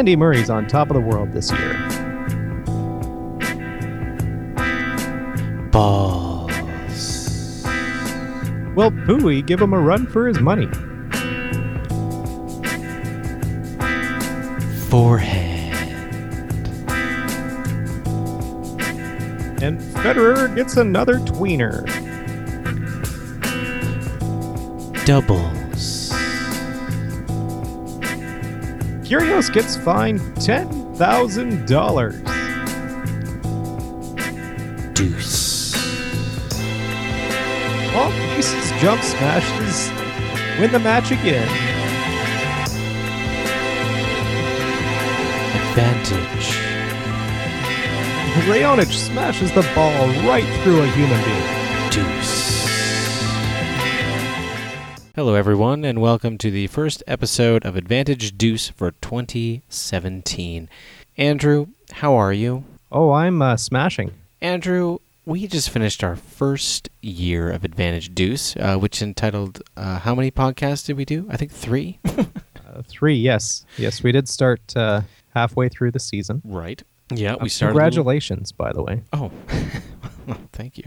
Andy Murray's on top of the world this year. Balls. Will Pouille give him a run for his money? Forehead. And Federer gets another tweener. Doubles. Kyrgios gets fined $10,000. Deuce. All Pieces jump smashes win the match again. Advantage. Raonic smashes the ball right through a human being. Hello, everyone, and welcome to the first episode of Advantage Deuce for 2017. Andrew, how are you? Oh, I'm uh, smashing. Andrew, we just finished our first year of Advantage Deuce, uh, which entitled, uh, how many podcasts did we do? I think three. Uh, three, yes. Yes, we did start uh, halfway through the season. right. Yeah, we started. a little- Congratulations, by the way. Oh, thank you.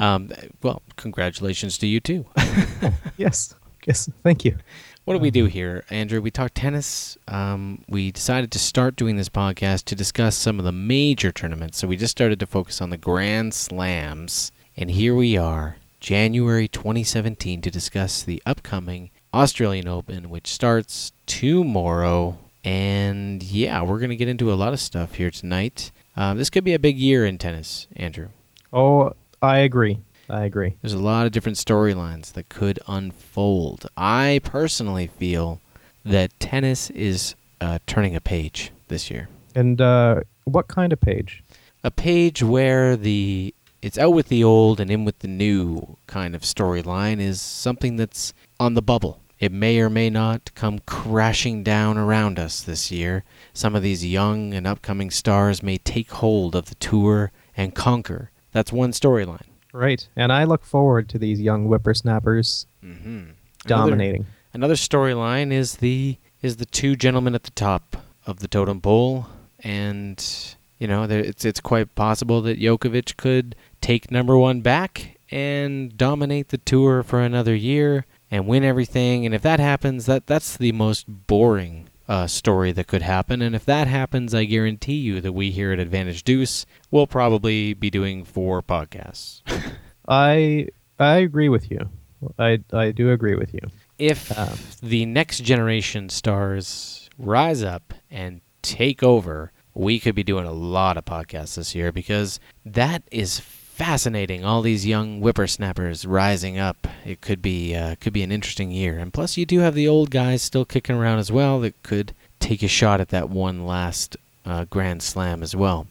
Um, well, congratulations to you too. Yes. Yes. Thank you. what do we do here, Andrew? We talk tennis. Um, we decided to start doing this podcast to discuss some of the major tournaments. So we just started to focus on the Grand Slams, and here we are, January 2017, to discuss the upcoming Australian Open, which starts tomorrow. And yeah, we're gonna get into a lot of stuff here tonight. Um, this could be a big year in tennis, Andrew. Oh, I agree. I agree. There's a lot of different storylines that could unfold. I personally feel that tennis is uh, turning a page this year. And uh, what kind of page? A page where the it's out with the old and in with the new kind of storyline is something that's on the bubble. It may or may not come crashing down around us this year. Some of these young and upcoming stars may take hold of the tour and conquer. That's one storyline. Right. And I look forward to these young whippersnappers Mm-hmm. dominating. Another storyline is the is the two gentlemen at the top of the totem pole, and you know there, it's it's quite possible that Djokovic could take number one back and dominate the tour for another year and win everything. And if that happens, that that's the most boring uh, story that could happen. And if that happens, I guarantee you that we here at Advantage Deuce will probably be doing four podcasts. I I agree with you. I I do agree with you. if Um, the next generation stars rise up and take over, we could be doing a lot of podcasts this year because that is fascinating. All these young whippersnappers rising up. It could be uh, could be an interesting year. And plus, you do have the old guys still kicking around as well that could take a shot at that one last uh, Grand Slam as well.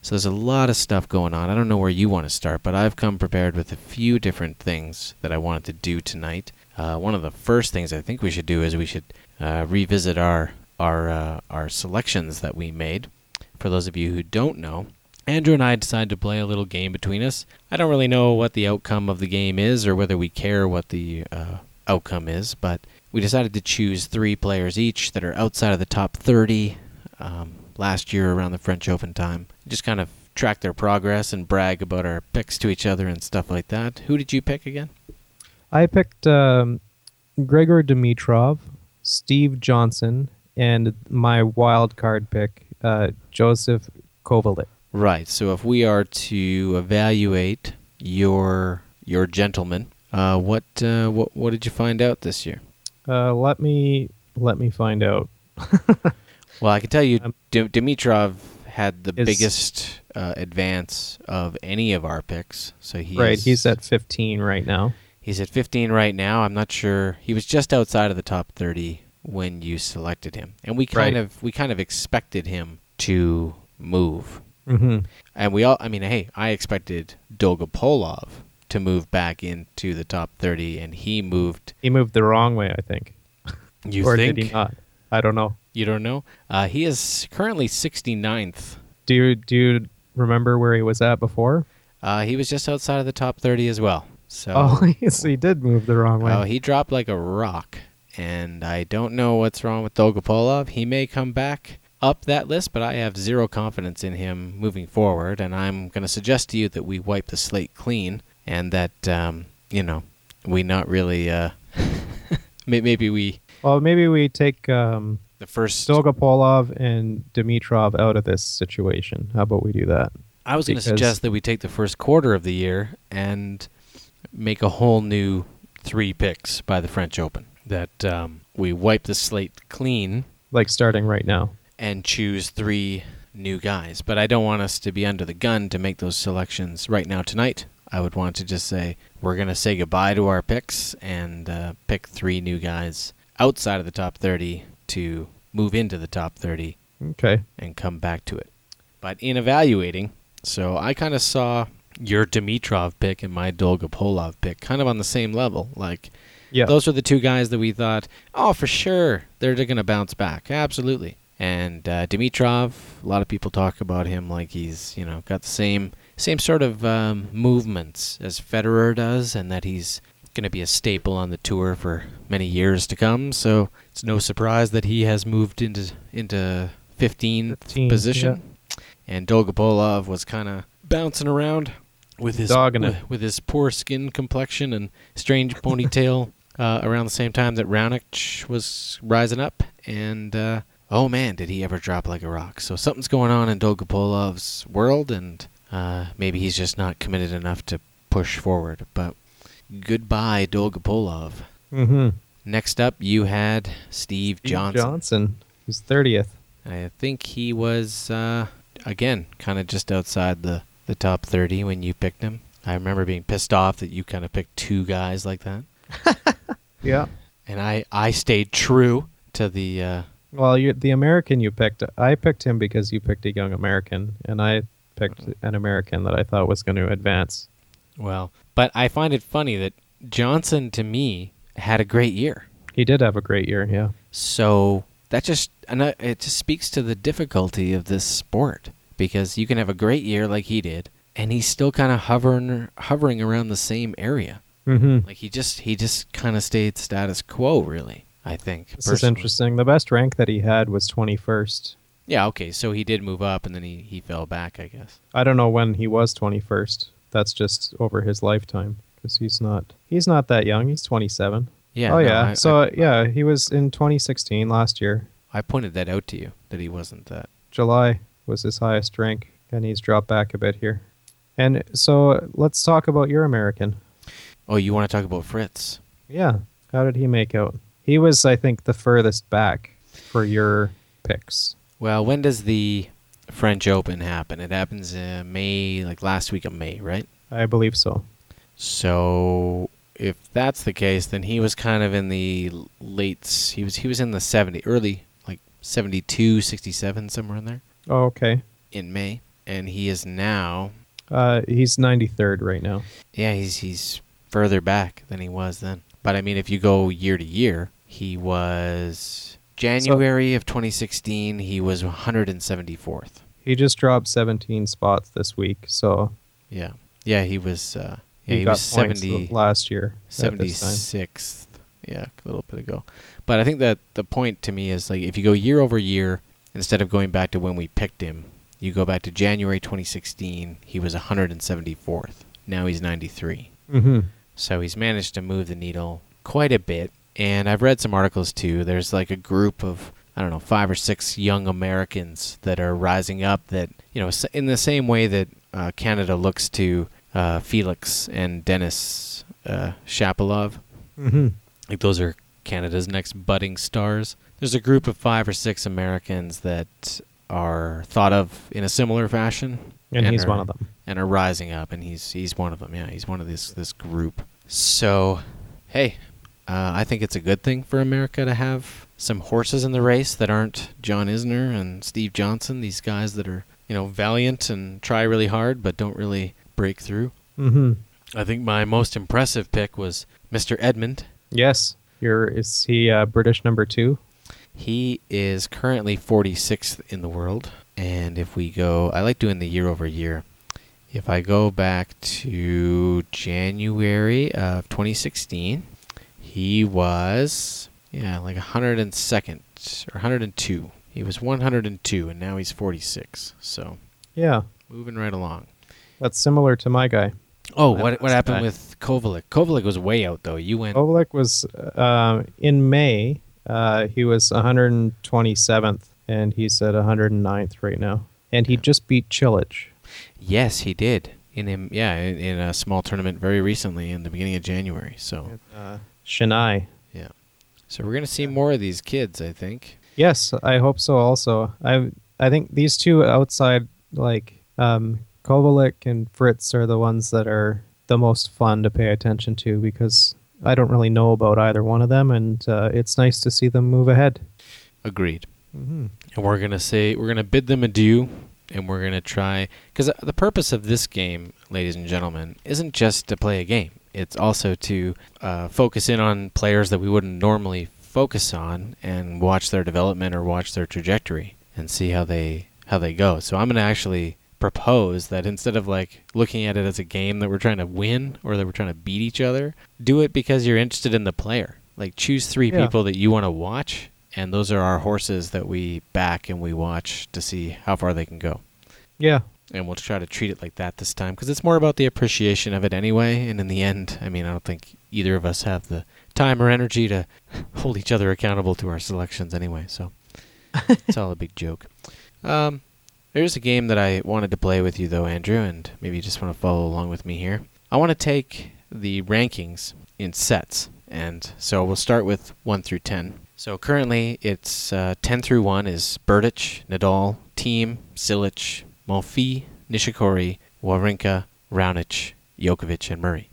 So there's a lot of stuff going on. I don't know where you want to start, but I've come prepared with a few different things that I wanted to do tonight. Uh, one of the first things I think we should do is we should uh, revisit our our uh, our selections that we made. For those of you who don't know, Andrew and I decided to play a little game between us. I don't really know what the outcome of the game is or whether we care what the uh, outcome is, but we decided to choose three players each that are outside of the top 30 um, last year around the French Open time. Just kind of track their progress and brag about our picks to each other and stuff like that. Who did you pick again? I picked um, Grigor Dimitrov, Steve Johnson, and my wild card pick, uh, Jozef Kovalik. Right. So if we are to evaluate your your gentleman, uh, what uh, what what did you find out this year? Uh, let me let me find out. Well, I can tell you, Um, D- Dimitrov had the is- biggest uh, advance of any of our picks. So he's right, he's at 15 right now. he's at 15 right now. I'm not sure. He was just outside of the top 30 when you selected him, and we kind Right. of we kind of expected him to move. Hmm And we all, I mean, hey, I expected Dolgopolov to move back into the top 30, and he moved. He moved the wrong way, I think. You or think? did he not? I don't know. You don't know? Uh, he is currently 69th. Do you do you remember where he was at before? Uh, he was just outside of the top 30 as well. So, Oh, yes, he did move the wrong way. oh, he dropped like a rock. and I don't know what's wrong with Dolgopolov. He may come back up that list, but I have zero confidence in him moving forward, and I'm going to suggest to you that we wipe the slate clean and that, um, you know, we not really, uh, maybe we, Well, maybe we take um, the first. Dolgopolov and Dimitrov out of this situation. How about we do that? I was going to suggest that we take the first quarter of the year and make a whole new three picks by the French Open. That um, we wipe the slate clean Like starting right now. And choose three new guys. But I don't want us to be under the gun to make those selections right now tonight. I would want to just say we're going to say goodbye to our picks and uh, pick three new guys outside of the top 30 to move into the top 30 Okay. and come back to it. But in evaluating, so I kind of saw your Dimitrov pick and my Dolgopolov pick kind of on the same level. Like, Yeah. those are the two guys that we thought, oh, for sure, they're going to bounce back. Absolutely. And uh, Dimitrov, a lot of people talk about him like he's, you know, got the same same sort of um, movements as Federer does, and that he's going to be a staple on the tour for many years to come. So it's no surprise that he has moved into into 15th 15, position. And Dolgopolov was kind of bouncing around with his with his poor skin complexion and strange ponytail uh, around the same time that Raonic was rising up. And uh, oh man, did he ever drop like a rock! So something's going on in Dolgopolov's world, and uh, maybe he's just not committed enough to push forward. But goodbye, Dolgopolov. Mm-hmm. Next up, you had Steve Johnson. Johnson. Who's 30th. I think he was uh, again kind of just outside the the top 30 when you picked him. I remember being pissed off that you kind of picked two guys like that, Yeah. and I I stayed true to the. Uh, Well, you the American you picked, I picked him because you picked a young American, and I picked an American that I thought was going to advance. well, but I find it funny that Johnson to me had a great year. He did have a great year, yeah. So that just and it just speaks to the difficulty of this sport because you can have a great year like he did, and he's still kind of hovering hovering around the same area. Mm-hmm. Like he just he just kind of stayed status quo, really. I think. This is interesting. The best rank that he had was 21st. Yeah. Okay. So he did move up, and then he he fell back, I guess. I don't know when he was 21st. That's just over his lifetime because he's not he's not that young. He's 27. Yeah. oh no, yeah. I, so I, yeah, he was in 2016 last year. I pointed that out to you that he wasn't that. July was his highest rank, and he's dropped back a bit here. And so let's talk about your American. Oh, you want to talk about Fritz? Yeah, how did he make out? He was, I think, the furthest back for your picks. Well, when does the French Open happen? It happens in May, like last week of May, right? I believe so. So if that's the case, then he was kind of in the late. He was he was in the seventy early, like 72, 67, somewhere in there Oh, okay. in May, and he is now. Uh, he's 93rd right now. Yeah, he's he's further back than he was then. But I mean, if you go year to year, he was January of 2016. He was 174th. He just dropped 17 spots this week, so Yeah, yeah, he was. Uh, yeah, he, he, got was 70. last year. at this time. 76th. Yeah, a little bit ago. But I think that the point to me is like if you go year over year instead of going back to when we picked him, you go back to January 2016, he was 174th. Now he's 93. Mm-hmm. So he's managed to move the needle quite a bit. And I've read some articles too. There's like a group of I don't know, five or six young Americans that are rising up that, you know, in the same way that uh, Canada looks to uh, Felix and Denis uh, Shapovalov. Mm-hmm. Like those are Canada's next budding stars. There's a group of five or six Americans that are thought of in a similar fashion, And, he's are- one of them. and are rising up, and he's he's one of them. Yeah, he's one of this this group. So, hey, uh, I think it's a good thing for America to have some horses in the race that aren't John Isner and Steve Johnson. These guys that are you know valiant and try really hard but don't really break through. Mm-hmm. I think my most impressive pick was Mr. Edmund. Yes. You're, is he uh, British number two? He is currently 46th in the world. And if we go, I like doing the year over year. If I go back to January of 2016, he was Yeah, like 102nd or 102. He was 102, and now he's 46. So Yeah, moving right along. that's similar to my guy. Oh, what what happened guy. with Kovalik? Kovalik was way out though. You went. Ovalek was uh, in May. Uh, he was 127th, and he's at 109th right now. And he just beat Cilic. Yes, he did. In him, yeah, in, in a small tournament very recently in the beginning of January. So, Uh, Chennai. yeah. So we're gonna see more of these kids, I think. Yes, I hope so. Also, I I think these two outside like um, Kovalik and Fritz are the ones that are the most fun to pay attention to because I don't really know about either one of them, and uh, it's nice to see them move ahead. Agreed. Mm-hmm. And we're gonna say we're gonna bid them adieu, and we're gonna try because the purpose of this game, ladies and gentlemen, isn't just to play a game. It's also to uh, focus in on players that we wouldn't normally focus on and watch their development or watch their trajectory and see how they how they go. So I'm gonna actually propose that instead of like looking at it as a game that we're trying to win or that we're trying to beat each other, do it because you're interested in the player. Like choose three Yeah. people that you want to watch, and those are our horses that we back and we watch to see how far they can go. Yeah, And we'll try to treat it like that this time because it's more about the appreciation of it anyway. And in the end, I mean, I don't think either of us have the time or energy to hold each other accountable to our selections anyway. So it's all a big joke. Um, there's a game that I wanted to play with you though, Andrew, and maybe you just want to follow along with me here. I want to take the rankings in sets, and so we'll start with one through ten. So currently, it's uh, ten through one is Berdych, Nadal, Thiem, Cilic, Monfils, Nishikori, Wawrinka, Raonic, Djokovic, and Murray.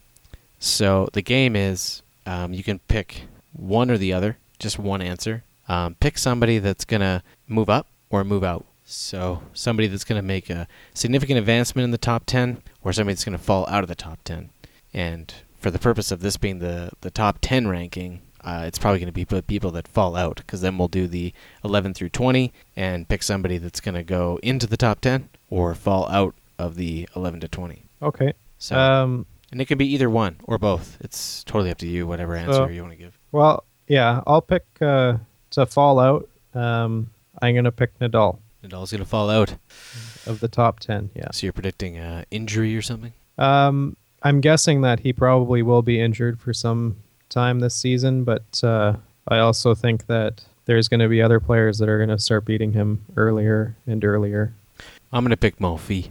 So the game is um, you can pick one or the other, just one answer. Um, pick somebody that's gonna move up or move out. So somebody that's gonna make a significant advancement in the top ten, or somebody that's gonna fall out of the top ten. And for the purpose of this being the the top ten ranking, uh, it's probably gonna be people that fall out, because then we'll do the 11 through 20 and pick somebody that's gonna go into the top 10 or fall out of the 11 to 20. okay. So Um, and it can be either one or both. It's totally up to you, whatever answer So- you want to give. well, yeah, I'll pick uh, to fall out. Um, I'm gonna pick Nadal Nadal's gonna fall out. of the top ten. Yeah. So you're predicting uh, injury or something? Um, I'm guessing that he probably will be injured for some time this season, but uh, I also think that there's going to be other players that are going to start beating him earlier and earlier. I'm gonna pick Monfils.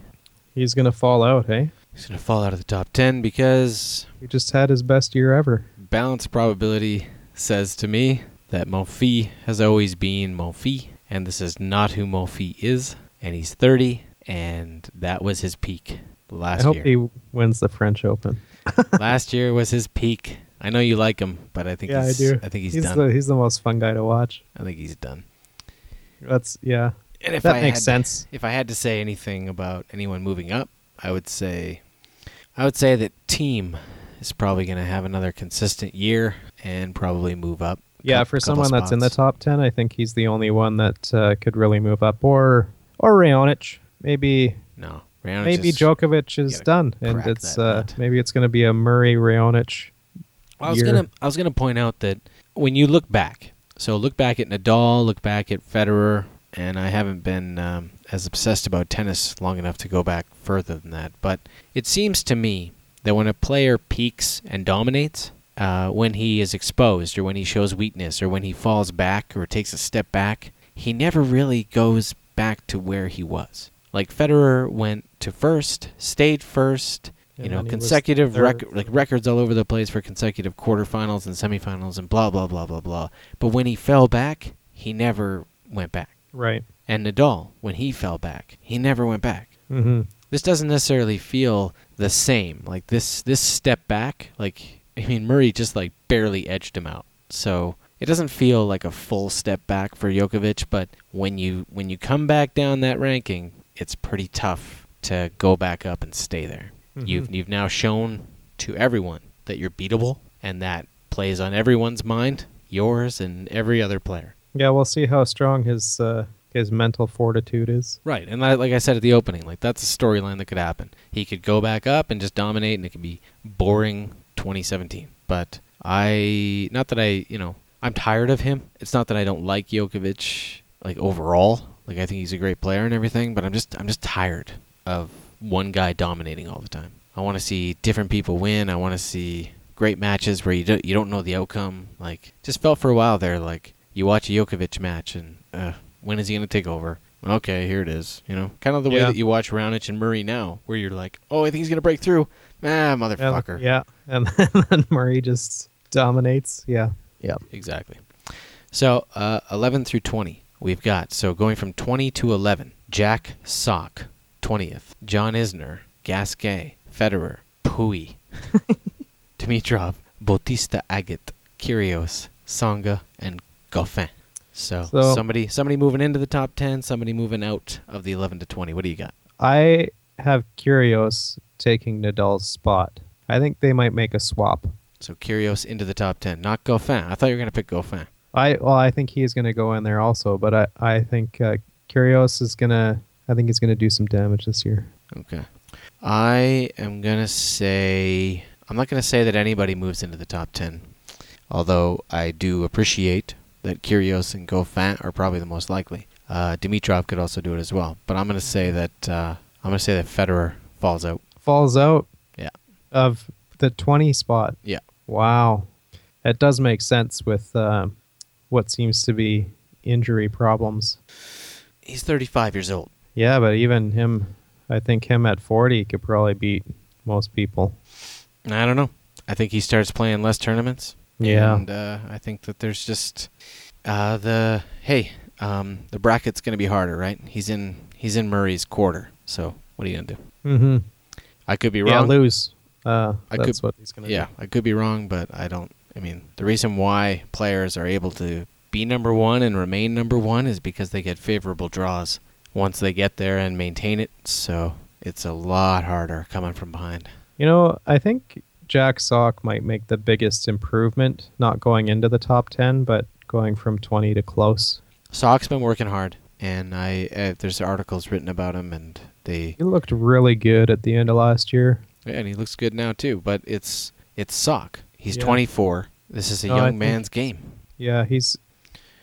He's going to fall out, hey? He's gonna fall out of the top 10 because He just had his best year ever. balance probability says to me that Monfils has always been Monfils, and this is not who Monfils is. And he's 30, and that was his peak last year. I hope year. he wins the French Open. last year was his peak. I know you like him, but I think yeah, I he's, do. I think he's, he's done. the he's the most fun guy to watch. I think he's done. That's yeah. And if that I makes had, sense. If I had to say anything about anyone moving up, I would say, I would say that Thiem is probably going to have another consistent year and probably move up. Yeah, for someone that's in the top ten, I think he's the only one that uh, could really move up. Or or Raonic, maybe No, maybe Djokovic is done, and it's uh, maybe it's going to be a Murray Raonic. I was year. gonna I was gonna point out that when you look back, so look back at Nadal, look back at Federer, and I haven't been um, as obsessed about tennis long enough to go back further than that. But it seems to me that when a player peaks and dominates, uh, when he is exposed or when he shows weakness or when he falls back or takes a step back, he never really goes back to where he was. Like Federer went to first, stayed first, you And know, then he was consecutive rec- like records all over the place for consecutive quarterfinals and semifinals and blah blah blah blah blah. But when he fell back, he never went back. Right. And Nadal, when he fell back, he never went back. hmm This doesn't necessarily feel the same. Like this this step back, like I mean Murray just like barely edged him out. So it doesn't feel like a full step back for Djokovic, but when you when you come back down that ranking, it's pretty tough to go back up and stay there. You've Mhm. you've now shown to everyone that you're beatable, and that plays on everyone's mind, yours and every other player. Yeah, we'll see how strong his uh, his mental fortitude is. Right, and like I said at the opening, like that's a storyline that could happen. He could go back up and just dominate, and it could be boring 2017. But I, not that I, you know, I'm tired of him. It's not that I don't like Djokovic like overall. Like I think he's a great player and everything, but I'm just I'm just tired of one guy dominating all the time. I want to see different people win. I want to see great matches where you don't you don't know the outcome. Like just felt for a while there like you watch a Djokovic match and uh, when is he going to take over? Okay, here it is. You know, kind of the way Yeah. that you watch Raonic and Murray now, where you're like, oh, I think he's going to break through. Ah, motherfucker. Yeah, and then Murray just dominates. Yeah, yeah. Exactly. So, uh, 11 through 20, we've got. So, going from 20 to 11, Jack Sock, 20th. John Isner, Gasquet, Federer, Pouille, Dimitrov, Bautista Agut, Kyrgios, Tsonga, and Goffin. So, So- somebody somebody moving into the top 10, somebody moving out of the 11 to 20. What do you got? I have Kyrgios taking Nadal's spot. I think they might make a swap. So, Kyrgios into the top 10, not Goffin. I thought you were going to pick Goffin. I well, I think he's going to go in there also, but I I think uh, Kyrgios is gonna. I think he's going to do some damage this year. Okay. I am going to say I'm not going to say that anybody moves into the top 10. Although I do appreciate that Kyrgios and Goffin are probably the most likely. Uh, Dimitrov could also do it as well, but I'm going to say that uh, I'm going to say that Federer falls out. Falls out Yeah. of the twenty spot. Yeah. Wow, that does make sense with uh, what seems to be injury problems. He's 35 years old. Yeah, but even him, I think him at forty could probably beat most people. I don't know. I think he starts playing less tournaments. Yeah. And uh, I think that there's just uh, the hey, um, the bracket's going to be harder, right? He's in he's in Murray's quarter. So what are you going to do? Mm-hmm. I could be wrong. Yeah, lose. Uh, I that's could- what he's gonna Yeah, do. I could be wrong, but I don't. I mean, the reason why players are able to be number one and remain number one is because they get favorable draws once they get there and maintain it. So it's a lot harder coming from behind. You know, I think Jack Sock might make the biggest improvement, not going into the top ten, but going from twenty to close. Sock's been working hard, and I uh, there's articles written about him, and they He looked really good at the end of last year. Yeah, and he looks good now too. But it's it's Sock. He's Yeah. 24. This is a No, young think- man's game. Yeah, he's.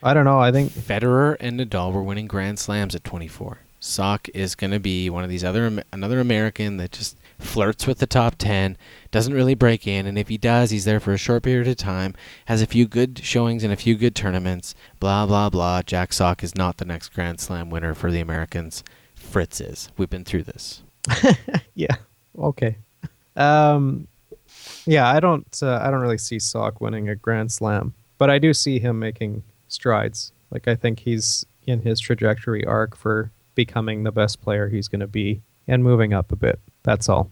I don't know. I think Federer and Nadal were winning Grand Slams at 24. Sock is going to be one of these other another American that just flirts with the top 10, doesn't really break in, and if he does, he's there for a short period of time, has a few good showings and a few good tournaments, blah blah blah. Jack Sock is not the next Grand Slam winner for the Americans. Fritz is. We've been through this. Yeah. Okay. Um, yeah, I don't. Uh, I don't really see Sock winning a Grand Slam, but I do see him making strides. Like I think he's in his trajectory arc for becoming the best player he's going to be and moving up a bit. That's all.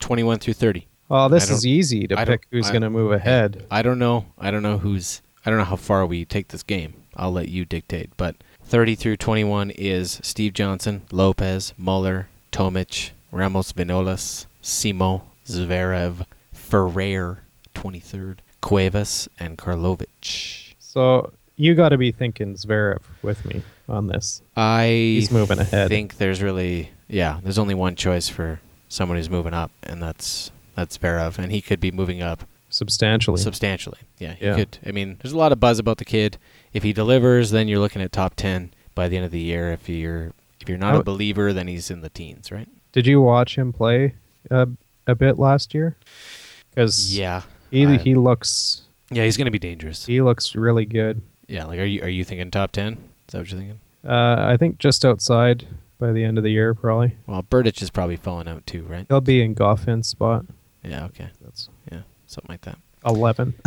21 through 30. Oh, this is easy to I pick who's going to move ahead. I don't know. I don't know who's. I don't know how far we take this game. I'll let you dictate. But 30 through 21 is Steve Johnson, Lopez, Muller, Tomic, Ramos Vinolas, Simon, Zverev, Ferrer, 23rd, Cuevas, and Karlovic. So you got to be thinking Zverev with me on this. I He's moving ahead. think there's really yeah, there's only one choice for someone who's moving up, and that's that's Zverev, and he could be moving up substantially. substantially. Yeah, he Yeah. could. I mean, there's a lot of buzz about the kid. If he delivers, then you're looking at top ten by the end of the year. If you're if you're not I a believer, then he's in the teens, right? Did you watch him play uh, a bit last year? Because Yeah, he I- he looks yeah, he's gonna be dangerous. he looks really good. Yeah, like are you are you thinking top ten? Is that what you're thinking? Uh, I think just outside by the end of the year, probably Well, Berdych is probably falling out too, right? he'll be in Goffin's spot. Yeah, okay, That's yeah, something like that. eleven.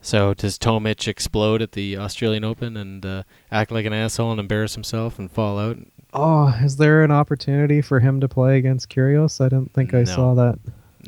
So does Tomic explode at the Australian Open and uh, act like an asshole and embarrass himself and fall out? oh, is there an opportunity for him to play against Kyrgios? I didn't think I No. saw that.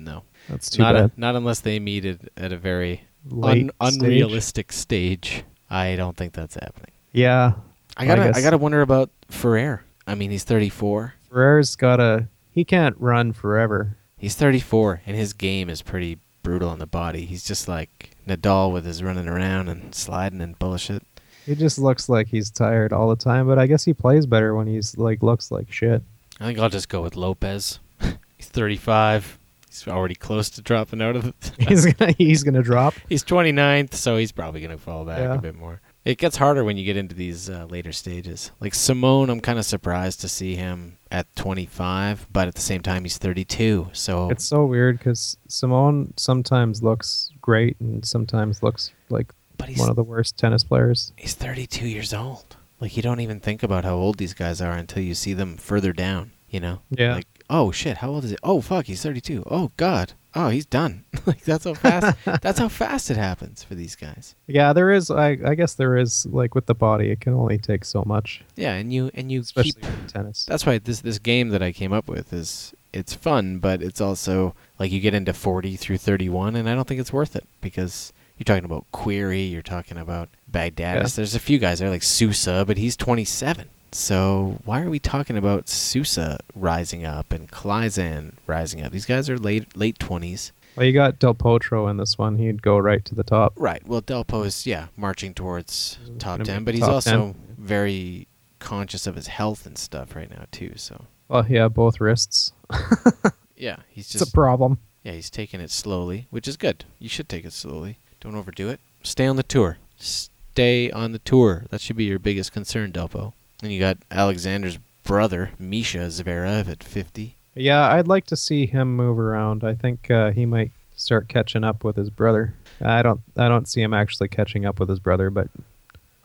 No, That's too not bad. A, not unless they meet at, at a very un- unrealistic stage. I don't think that's happening. Yeah, I I gotta I, guess- gotta wonder about Ferrer. I mean, he's 34. Ferrer's gotta He can't run forever. He's 34, and his game is pretty brutal on the body. He's just like Nadal with his running around and sliding and bullshit. He just looks like he's tired all the time, but I guess he plays better when he's like looks like shit. I think I'll just go with Lopez. he's 35. He's already close to dropping out of the. he's gonna he's gonna drop. he's 29th, so he's probably going to fall back Yeah. a bit more. It gets harder when you get into these uh, later stages. Like Simon, I'm kind of surprised to see him at 25, but at the same time, he's 32. So It's so weird because Simon sometimes looks great and sometimes looks like but he's one of the worst tennis players. he's 32 years old. Like you don't even think about how old these guys are until you see them further down. You know? Yeah. Like oh shit, how old is he? Oh fuck, he's 32. Oh god. Oh, he's done. like that's how fast. that's how fast it happens for these guys. Yeah, there is. I I guess there is like with the body, it can only take so much, Yeah, and you and you especially keep in tennis. that's why this this game that I came up with is it's fun, but it's also like you get into 40 through 31, and I don't think it's worth it because you're talking about Querrey, you're talking about Baghdatis. Yeah. There's a few guys there like Sousa, but he's 27. So why are we talking about Sousa rising up and Klizan rising up? These guys are late late 20s. Well, you got Del Potro in this one. He'd go right to the top. Right. Well, Delpo is yeah marching towards He's top 10, but he's top also 10. very conscious of his health and stuff right now too. So Well, yeah, both wrists. yeah, he's It's just a problem. Yeah, he's taking it slowly, which is good. You should take it slowly. Don't overdo it. Stay on the tour. Stay on the tour. That should be your biggest concern, Delpo. And you got Alexander's brother, Misha Zverev, at 50. Yeah, I'd like to see him move around. I think uh, he might start catching up with his brother. I don't. I don't see him actually catching up with his brother, but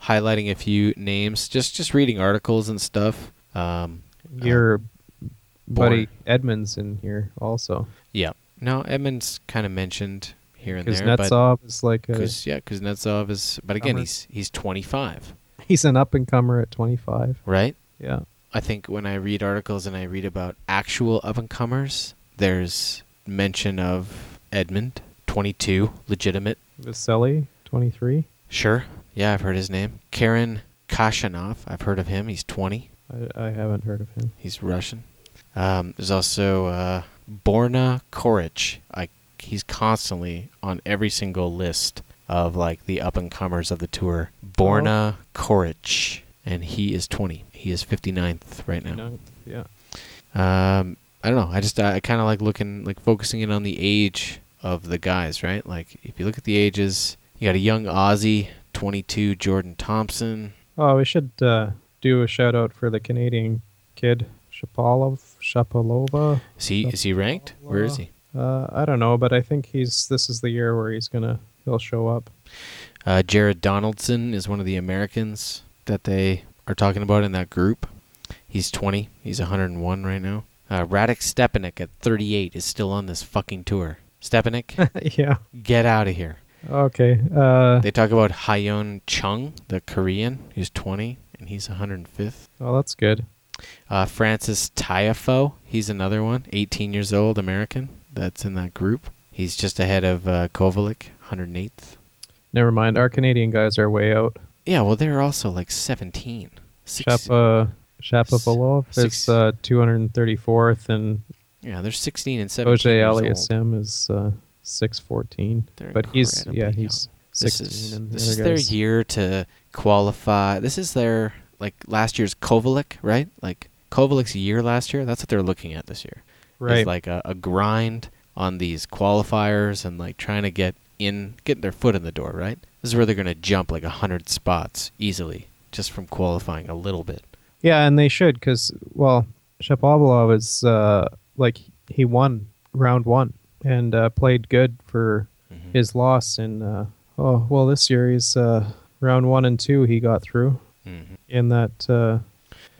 Highlighting a few names, just just reading articles and stuff. Um, uh, your buddy Born. Edmund's in here also. yeah. No, Edmund's kind of mentioned here and there, but Kuznetsov is like a, Kuz, yeah, Kuznetsov is. But again, Comer. he's he's 25, he's an up and comer at 25. right? Yeah. I think when I read articles and I read about actual up and comers, there's mention of Edmund, 22, legitimate. Vasily, 23. Sure. Yeah, I've heard his name. Karen Khachanov, I've heard of him. He's 20. I, I haven't heard of him. He's Russian. Um, there's also uh, Borna Coric. I, he's constantly on every single list of like the up and comers of the tour. Borna Coric, and he is 20. He is 59th right now. No, yeah. Um, I don't know. I just I kind of like looking like focusing in on the age of the guys, right? Like if you look at the ages, you got a young Aussie, 22, Jordan Thompson. Oh, we should uh, do a shout out for the Canadian kid, Shapalov, Shapalova. Is he is he ranked? Where is he? Uh, I don't know, but I think he's. This is the year where he's gonna. He'll show up. Uh, Jared Donaldson is one of the Americans that they are talking about in that group. He's 20. He's 101 right now. Uh, Radek Stepanek at 38 is still on this fucking tour. Stepanek, yeah. get out of here. Okay. Uh, They talk about Hyeon Chung, the Korean, who's 20, and he's 105th. oh, that's good. Uh, Frances Tiafoe, he's another one, 18 years old, American, that's in that group. He's just ahead of uh, Kovalik, 108th. Never mind. Our Canadian guys are way out. Yeah, well, they're also like 17. Six, Shapa Shapovalov is uh, 234th, and yeah, they're 16 and 17 OJ years Aliasim is uh, 614. They're But he's yeah young. he's This is, this is their year to qualify. This is their, like, last year's Kovalik, right? Like, Kovalik's year last year, that's what they're looking at this year. Right. It's like a, a grind on these qualifiers and like trying to get in, get their foot in the door, right? This is where they're going to jump like a hundred spots easily just from qualifying a little bit. Yeah, and they should because well, Shapovalov is uh, like he won round one and uh, played good for Mhm. his loss in uh, oh well this year he's uh, round one and two he got through Mhm. in that uh,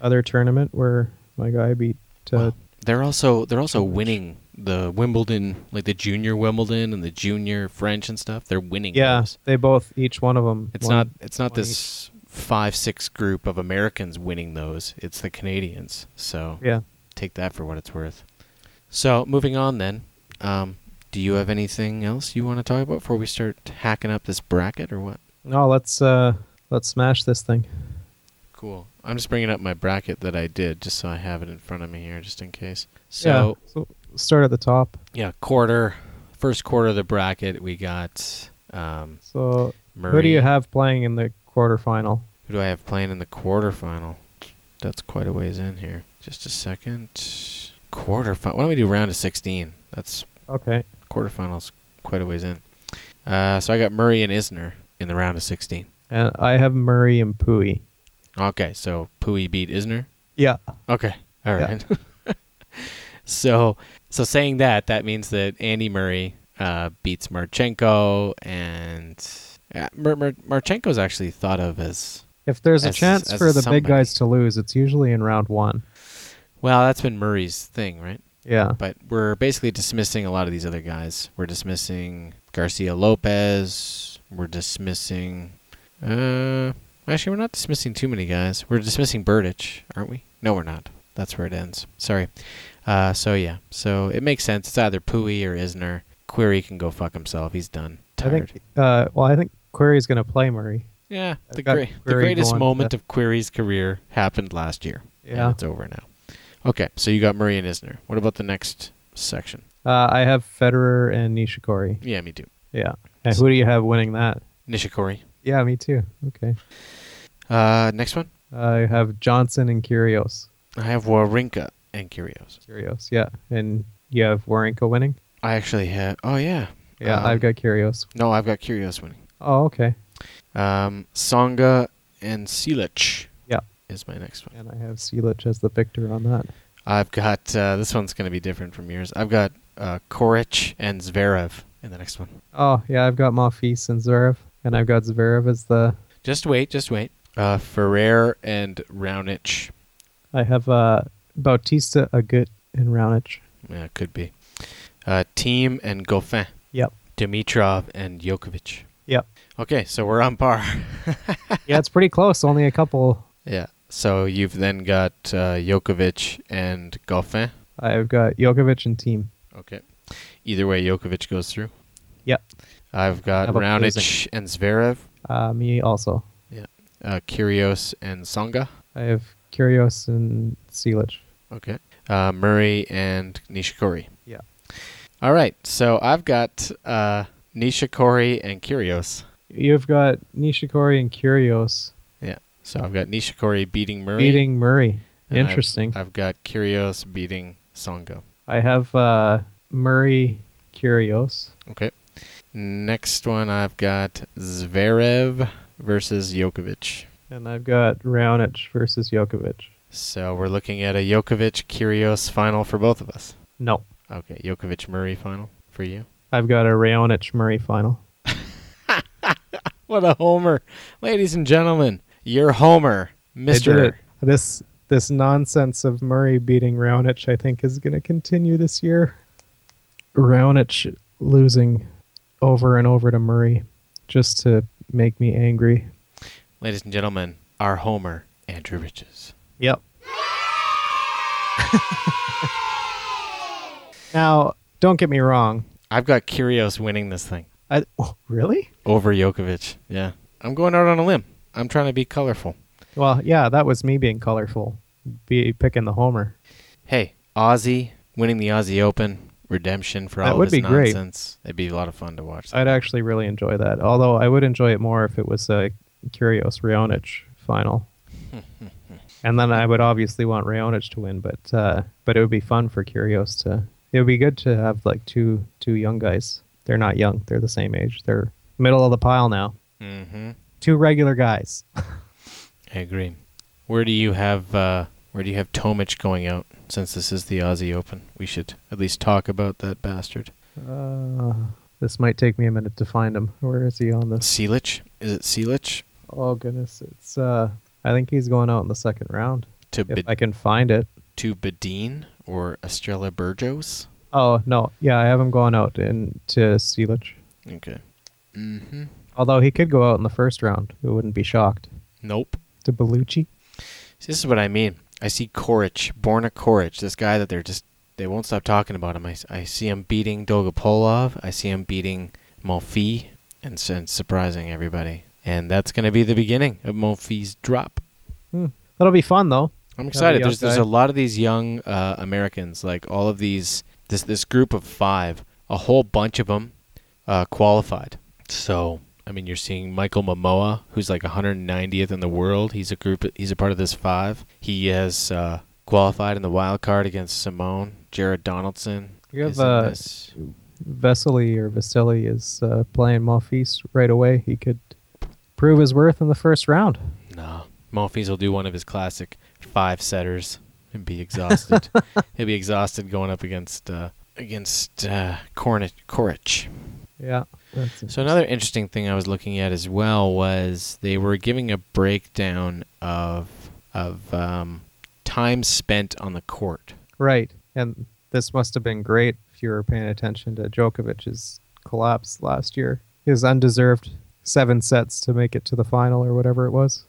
other tournament where my guy beat uh, Wow. They're also they're also winning the Wimbledon, like the junior Wimbledon and the junior French and stuff. They're winning. yeah those. they both each one of them It's not it's not this five six group of Americans winning those. It's the Canadians. So yeah take that for what it's worth. So moving on then, um, do you have anything else you want to talk about before we start hacking up this bracket or what? no let's uh let's smash this thing Cool. I'm just bringing up my bracket that I did just so I have it in front of me here just in case. So yeah so start at the top yeah, quarter, first quarter of the bracket we got um, so Murray. who do you have playing in the quarterfinal Who do I have playing in the quarterfinal? That's quite a ways in here. Just a second. Quarterfinal. Why don't we do round of 16? That's Okay. Quarterfinals quite a ways in. Uh, so I got Murray and Isner in the round of 16. And I have Murray and Pouille. Okay, so Pouille beat Isner. Yeah. Okay, All right. Yeah. so, so saying that, that means that Andy Murray uh, beats Marchenko, and uh, Mar- Mar- Marchenko's actually thought of as If there's a As- chance as for the somebody. big guys to lose, it's usually in round one. well. That's been Murray's thing, right? Yeah. But we're basically dismissing a lot of these other guys. We're dismissing Garcia Lopez. We're dismissing. Uh, actually, we're not dismissing too many guys. We're dismissing Berdych, aren't we? No, we're not. That's where it ends. Sorry. Uh, so yeah. So it makes sense. It's either Pouille or Isner. Querrey can go fuck himself. He's done. I think. Uh, well, I think Querrey's going to play Murray. yeah. I've The, great, the greatest moment of Querrey's career happened last year. Yeah. it's over now. Okay. So you got Murray and Isner. What about the next section? Uh, I have Federer and Nishikori. Yeah, me too. Yeah. And who do you have winning that? Nishikori. Yeah, me too. Okay. Uh, next one. I have Johnson and Kyrgios. I have Wawrinka and Kyrgios. Kyrgios, yeah. And you have Wawrinka winning? I actually have. Oh yeah. Yeah, Um, I've got Kyrgios. No, I've got Kyrgios winning. Oh, okay. Um, Tsonga and Cilic. Yeah. Is my next one. And I have Cilic as the victor on that. I've got uh, this one's going to be different from yours. I've got uh, Coric and Zverev in the next one. Oh, yeah, I've got Monfils and Zverev. And I've got Zverev as the. Just wait, just wait. Uh, Ferrer and Raonic. I have uh, Bautista, Agut, and Raonic. Yeah, could be. Uh, Thiem and Goffin. Yep. Dimitrov and Djokovic. Yep. Okay, so we're on par. yeah, it's pretty close. Only a couple. yeah. So you've then got uh, Djokovic and Goffin. I've got Djokovic and Thiem. Okay. Either way, Djokovic goes through. Yep. I've got Raonic and Zverev, Uh, me also. Yeah. Uh, Kyrgios and Tsonga. I have Kyrgios and Cilic. Okay. Uh, Murray and Nishikori. Yeah. All right. So I've got uh, Nishikori and Kyrgios. You've got Nishikori and Kyrgios Yeah. So I've got Nishikori beating Murray. beating Murray. and I've- Interesting. I've, got Kyrgios beating Tsonga. I have uh, Murray Kyrgios. Okay. Next one, I've got Zverev versus Djokovic. And I've got Raonic versus Djokovic. So we're looking at a Djokovic Kyrgios final for both of us. No. Okay, Djokovic Murray final for you. I've got a Raonic Murray final. What a homer, ladies and gentlemen! Your homer, Mister. This this nonsense of Murray beating Raonic, I think, is going to continue this year. Raonic losing over and over to Murray just to make me angry. Ladies and gentlemen, our homer, Andrew Riches. Yep. now, don't get me wrong. I've got Kyrgios winning this thing I oh, really? over Djokovic. Yeah, I'm going out on a limb. I'm trying to be colorful. Well, yeah, that was me being colorful, be picking the homer. Hey, Aussie winning the Aussie Open, redemption for That all would this be great. nonsense. It'd be a lot of fun to watch. I'd actually really enjoy that. Although I would enjoy it more if it was a Kyrgios Raonic final. and then I would obviously want Raonic to win, but uh, but it would be fun for Kyrgios to. It would be good to have like two two young guys. They're not young; they're the same age. They're middle of the pile now. mm-hmm. Two regular guys. I agree. Where do you have uh, where do you have Tomic going out? Since this is the Aussie Open, we should at least talk about that bastard. Uh, this might take me a minute to find him. Where is he on this? Cilic? Is it Cilic? Oh goodness, it's. uh I think he's going out in the second round. To If Bed- I can find it. to Bedene or Estrella Burgos? Oh no, yeah, I have him going out in to Cilic. Okay. Mm-hmm. Although he could go out in the first round, we wouldn't be shocked. Nope. To Bellucci. See, this is what I mean. I see Coric, Borna Coric, this guy that they're just they won't stop talking about him. I, I see him beating Dolgopolov. I see him beating Monfils and, and surprising everybody. And that's going to be the beginning of Monfils' drop. Hmm. That'll be fun though. I'm excited. There's there's a lot of these young uh, Americans, like all of these this this group of five, a whole bunch of them uh, qualified. So I mean, you're seeing Michael Momoa, who's like 190th in the world. He's a group. He's a part of this five. He has uh, qualified in the wild card against Simon. Jared Donaldson. You have uh. Vesely or Vasily is uh, playing Monfils right away, he could prove his worth in the first round. No, Monfils will do one of his classic five setters and be exhausted. He'll be exhausted going up against uh, against uh, Cornic Coric. Yeah. So another interesting thing I was looking at as well was they were giving a breakdown of of um, time spent on the court. Right. And this must have been great if you were paying attention to Djokovic's collapse last year. His undeserved seven sets to make it to the final or whatever it was.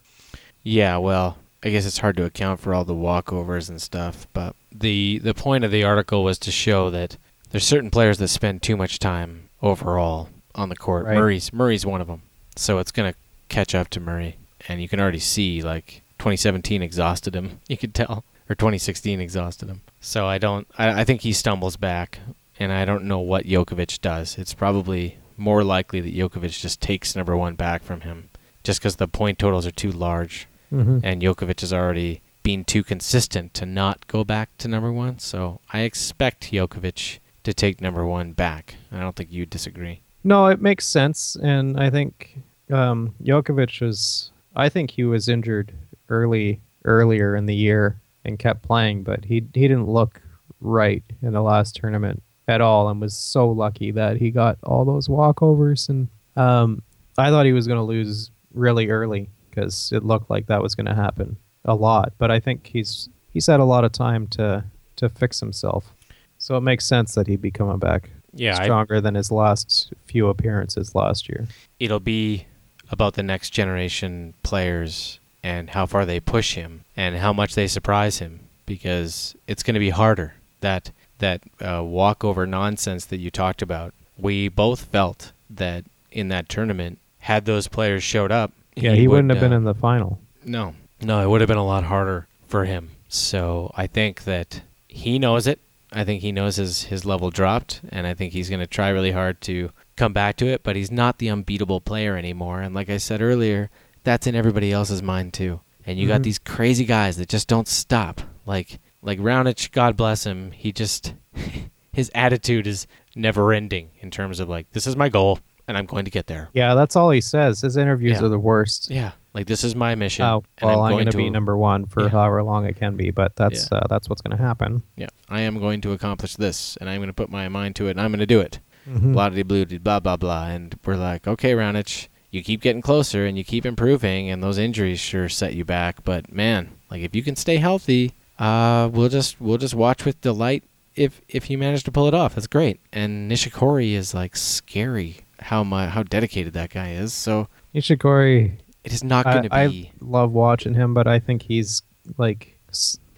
Yeah, well, I guess it's hard to account for all the walkovers and stuff, but the the point of the article was to show that there's certain players that spend too much time overall on the court. Right. Murray's Murray's one of them. So it's going to catch up to Murray, and you can already see like 2017 exhausted him. You could tell, or 2016 exhausted him. So I don't. I, I think he stumbles back, and I don't know what Djokovic does. It's probably more likely that Djokovic just takes number one back from him, just because the point totals are too large Mm-hmm. and Djokovic has already been too consistent to not go back to number one. So I expect Djokovic to take number one back. I don't think you disagree. No, it makes sense, and I think um, Djokovic was. I think he was injured early, earlier in the year, and kept playing, but he he didn't look right in the last tournament at all, and was so lucky that he got all those walkovers. And um, I thought he was going to lose really early because it looked like that was going to happen a lot. But I think he's he's had a lot of time to to fix himself, so it makes sense that he'd be coming back Yeah, I, stronger than his last few appearances last year. it'll be about the next generation players and how far they push him and how much they surprise him because it's going to be harder. That that uh, walkover nonsense that you talked about. We both felt that in that tournament, had those players showed up, Yeah, he, wouldn't would, have been uh, in the final. No, no, it would have been a lot harder for him. So I think that he knows it. I think he knows his his level dropped, and I think he's going to try really hard to come back to it. But he's not the unbeatable player anymore. And like I said earlier, that's in everybody else's mind too. And you got Mhm. these crazy guys that just don't stop. Like like Raonic, God bless him. He just his attitude is never ending in terms of like this is my goal and I'm going to get there. Yeah, that's all he says. His interviews Yeah. are the worst. Yeah, like this is my mission. Oh, and well, I'm, going going to be number one for Yeah. however long it can be, but that's uh, that's what's going to happen. Yeah, I am going to accomplish this, and I'm going to put my mind to it, and I'm going to do it. Mhm. Blah de blue, blah blah blah, and we're like, okay, Raonic, you keep getting closer, and you keep improving, and those injuries sure set you back. But man, like if you can stay healthy, uh, we'll just we'll just watch with delight if if you manage to pull it off. That's great. And Nishikori is like scary how my how dedicated that guy is. So Nishikori, it is not going to I be. love watching him, but I think he's like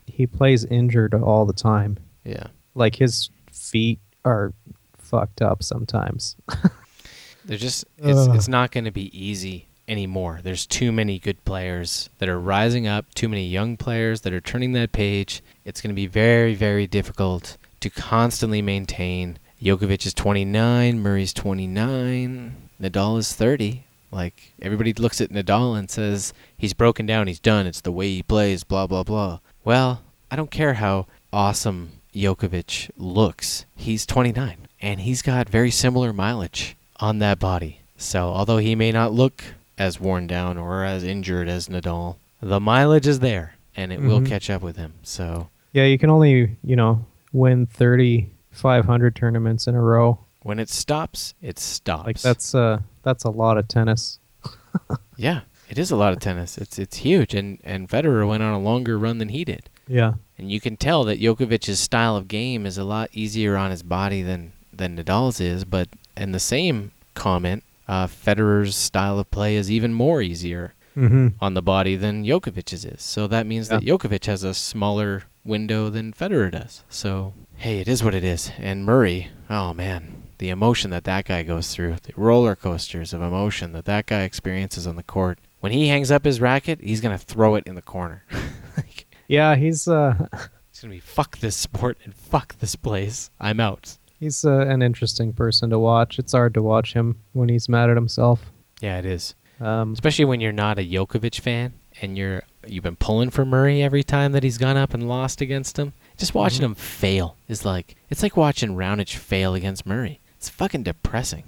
he plays injured all the time. yeah, Like his feet are fucked up sometimes. They're just it's it's not going to be easy anymore. There's too many good players that are rising up, too many young players that are turning that page. It's going to be very very difficult to constantly maintain. Djokovic is 29, Murray's 29, Nadal is 30. Like everybody looks at Nadal and says he's broken down, he's done, it's the way he plays, blah blah blah. Well, I don't care how awesome Djokovic looks. He's 29 and he's got very similar mileage on that body. So, although he may not look as worn down or as injured as Nadal, the mileage is there and it will Mhm. catch up with him. So, Yeah, you can only you know win thirty five hundred tournaments in a row. when it stops, it stops. Like that's uh that's a lot of tennis. yeah, it is a lot of tennis. It's it's huge and and Federer went on a longer run than he did. Yeah. And you can tell that Djokovic's style of game is a lot easier on his body than than Nadal's is, but in the same comment, uh, Federer's style of play is even more easier Mm-hmm. on the body than Djokovic's is. So that means that Djokovic has a smaller window than Federer does. So hey, it is what it is. And Murray, oh man, the emotion that that guy goes through, the roller coasters of emotion that that guy experiences on the court. When he hangs up his racket, he's gonna throw it in the corner. like, Yeah, he's uh it's gonna be fuck this sport and fuck this place. I'm out. He's uh, an interesting person to watch. It's hard to watch him when he's mad at himself. Yeah, it is. Um, Especially when you're not a Djokovic fan and you're you've been pulling for Murray every time that he's gone up and lost against him. Just watching Mhm. him fail is like it's like watching Raonic fail against Murray. It's fucking depressing.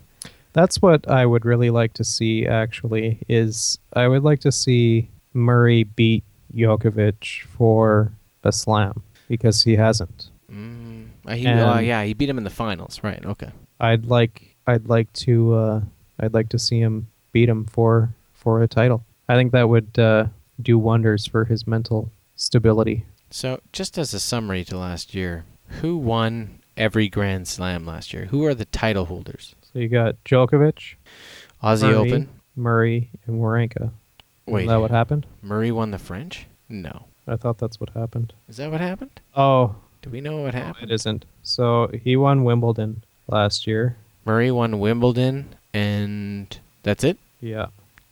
That's what I would really like to see. Actually, is I would like to see Murray beat Djokovic for a slam because he hasn't. Mm, he, uh, yeah, he beat him in the finals. Right. Okay. I'd like I'd like to uh, I'd like to see him beat him for for a title. I think that would uh, do wonders for his mental stability. So, just as a summary to last year, who won every Grand Slam last year? Who are the title holders? So you got Djokovic, Aussie Murray, Open. Murray, and Wawrinka. Wait, Is that what happened? Murray won the French? No. I thought that's what happened. Is that what happened? Oh, Do we know what no, happened? it isn't. So he won Wimbledon last year. Murray won Wimbledon, and that's it. Yeah.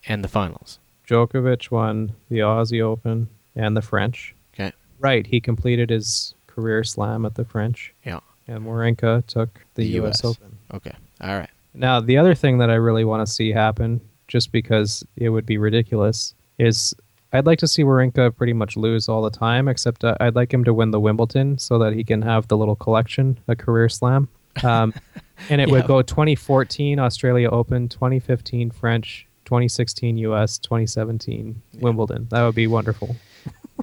And the finals. Djokovic won the Aussie Open and the French. Okay. Right, he completed his career slam at the French. Yeah. And Wawrinka took the, The US. US. Open. Okay. All right. Now, the other thing that I really want to see happen, just because it would be ridiculous, is I'd like to see Wawrinka pretty much lose all the time, except uh, I'd like him to win the Wimbledon so that he can have the little collection, a career slam. Um, and it Yeah. would go 2014 Australia Open, 2015 French, 2016 US, 2017 Yeah. Wimbledon. That would be wonderful.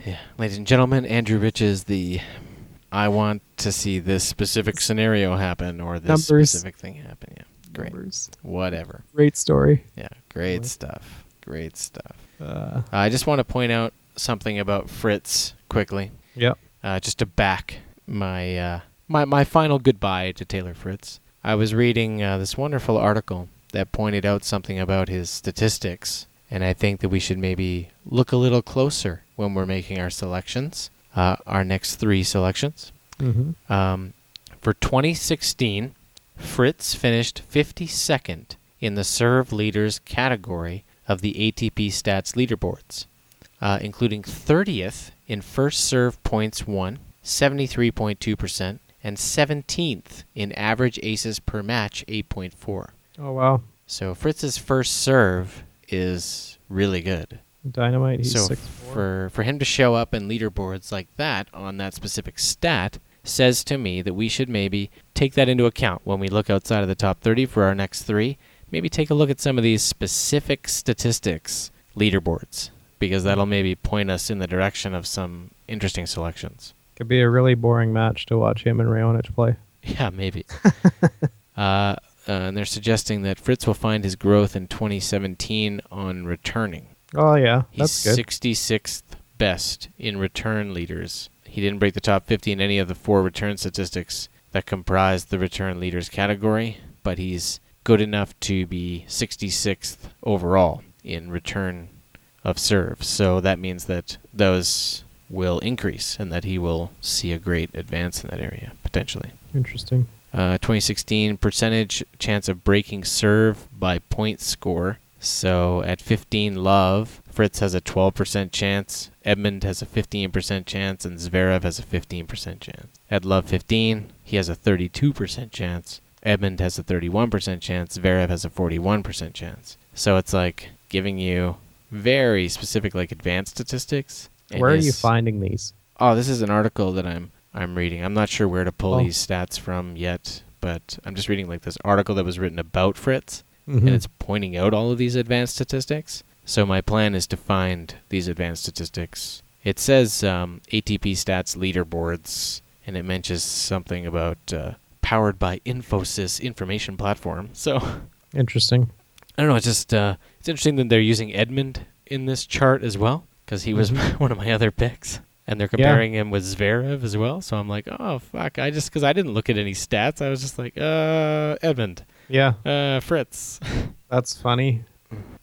Yeah. Ladies and gentlemen, Andrew Rich is the. I want to see this specific scenario happen or this Numbers. specific thing happen. Yeah. Great. Numbers. Whatever. Great story. Yeah. Great stuff. Great stuff. Uh, I just want to point out something about Fritz quickly, yep. uh, just to back my uh, my my final goodbye to Taylor Fritz. I was reading uh, this wonderful article that pointed out something about his statistics, and I think that we should maybe look a little closer when we're making our selections, uh, our next three selections. hmm Um, for 2016, Fritz finished 52nd in the serve leaders category of the ATP stats leaderboards, uh, including 30th in first serve points won, 73.2%, and 17th in average aces per match, 8.4. Oh, wow. So Fritz's first serve is really good. Dynamite. He's so six for for him to show up in leaderboards like that on that specific stat says to me that we should maybe take that into account when we look outside of the top 30 for our next 3. Maybe take a look at some of these specific statistics leaderboards because that'll maybe point us in the direction of some interesting selections. Could be a really boring match to watch him and Raonic play. Yeah, maybe. uh, uh, and they're suggesting that Fritz will find his growth in 2017 on returning. Oh yeah, He's that's good. 66th best in return leaders. He didn't break the top 50 in any of the four return statistics that comprise the return leaders category, but he's good enough to be 66th overall in return of serve. So that means that those will increase and that he will see a great advance in that area potentially. Interesting. Uh, 2016 percentage chance of breaking serve by point score. So at 15 love, Fritz has a 12% chance, Edmund has a 15% chance, and Zverev has a 15% chance. At love 15, he has a 32% chance. Edmund has a 31% chance. Zverev has a 41% chance. So it's like giving you very specific, like advanced statistics. Where are you finding these? Oh, this is an article that I'm I'm reading. I'm not sure where to pull Oh. these stats from yet, but I'm just reading like this article that was written about Fritz, Mhm. and it's pointing out all of these advanced statistics. So my plan is to find these advanced statistics. It says um, ATP stats leaderboards, and it mentions something about uh, powered by Infosys information platform. So interesting. I don't know. It's just uh, it's interesting that they're using Edmund in this chart as well because he was Mhm. one of my other picks, and they're comparing him with Zverev as well. So I'm like, oh fuck! I just because I didn't look at any stats, I was just like, uh, Edmund, Yeah, uh, Fritz. that's funny.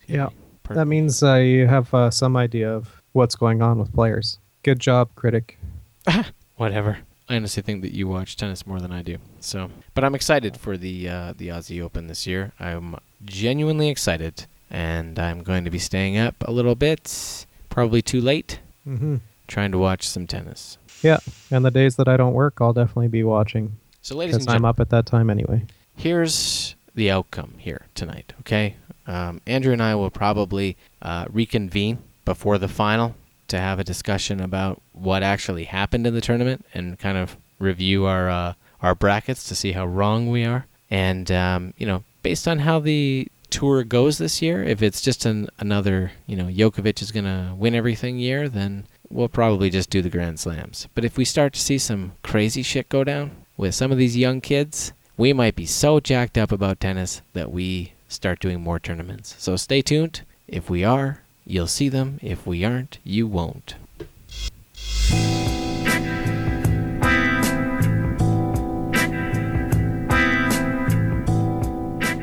Yeah, Per- that means uh, you have uh, some idea of what's going on with players. Good job, critic. whatever. I honestly think that you watch tennis more than I do. So, but I'm excited for the uh, the Aussie Open this year. I'm genuinely excited, and I'm going to be staying up a little bit, probably too late, hmm trying to watch some tennis. Yeah, and the days that I don't work, I'll definitely be watching So, ladies and gentlemen. I'm up at that time anyway. here's the outcome here tonight, okay? Um, Andrew and I will probably uh, reconvene before the final to have a discussion about what actually happened in the tournament and kind of review our uh, our brackets to see how wrong we are. And um, you know, based on how the tour goes this year, if it's just an, another, you know, Djokovic is gonna win everything year, then we'll probably just do the Grand Slams. But if we start to see some crazy shit go down with some of these young kids, we might be so jacked up about tennis that we start doing more tournaments. So stay tuned. If we are, you'll see them. If we aren't, you won't.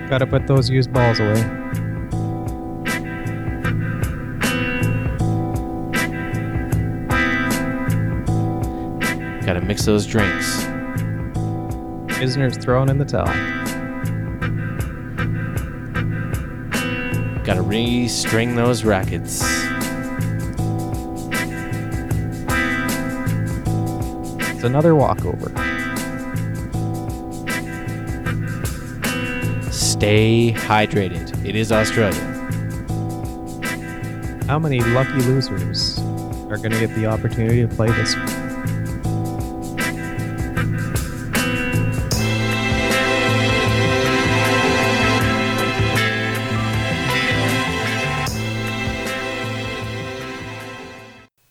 Gotta put those used balls away. Gotta mix those drinks. Isner's throwing in the towel. Gotta re-string those rackets. It's another walkover. Stay hydrated. It is Australia. How many lucky losers are gonna get the opportunity to play this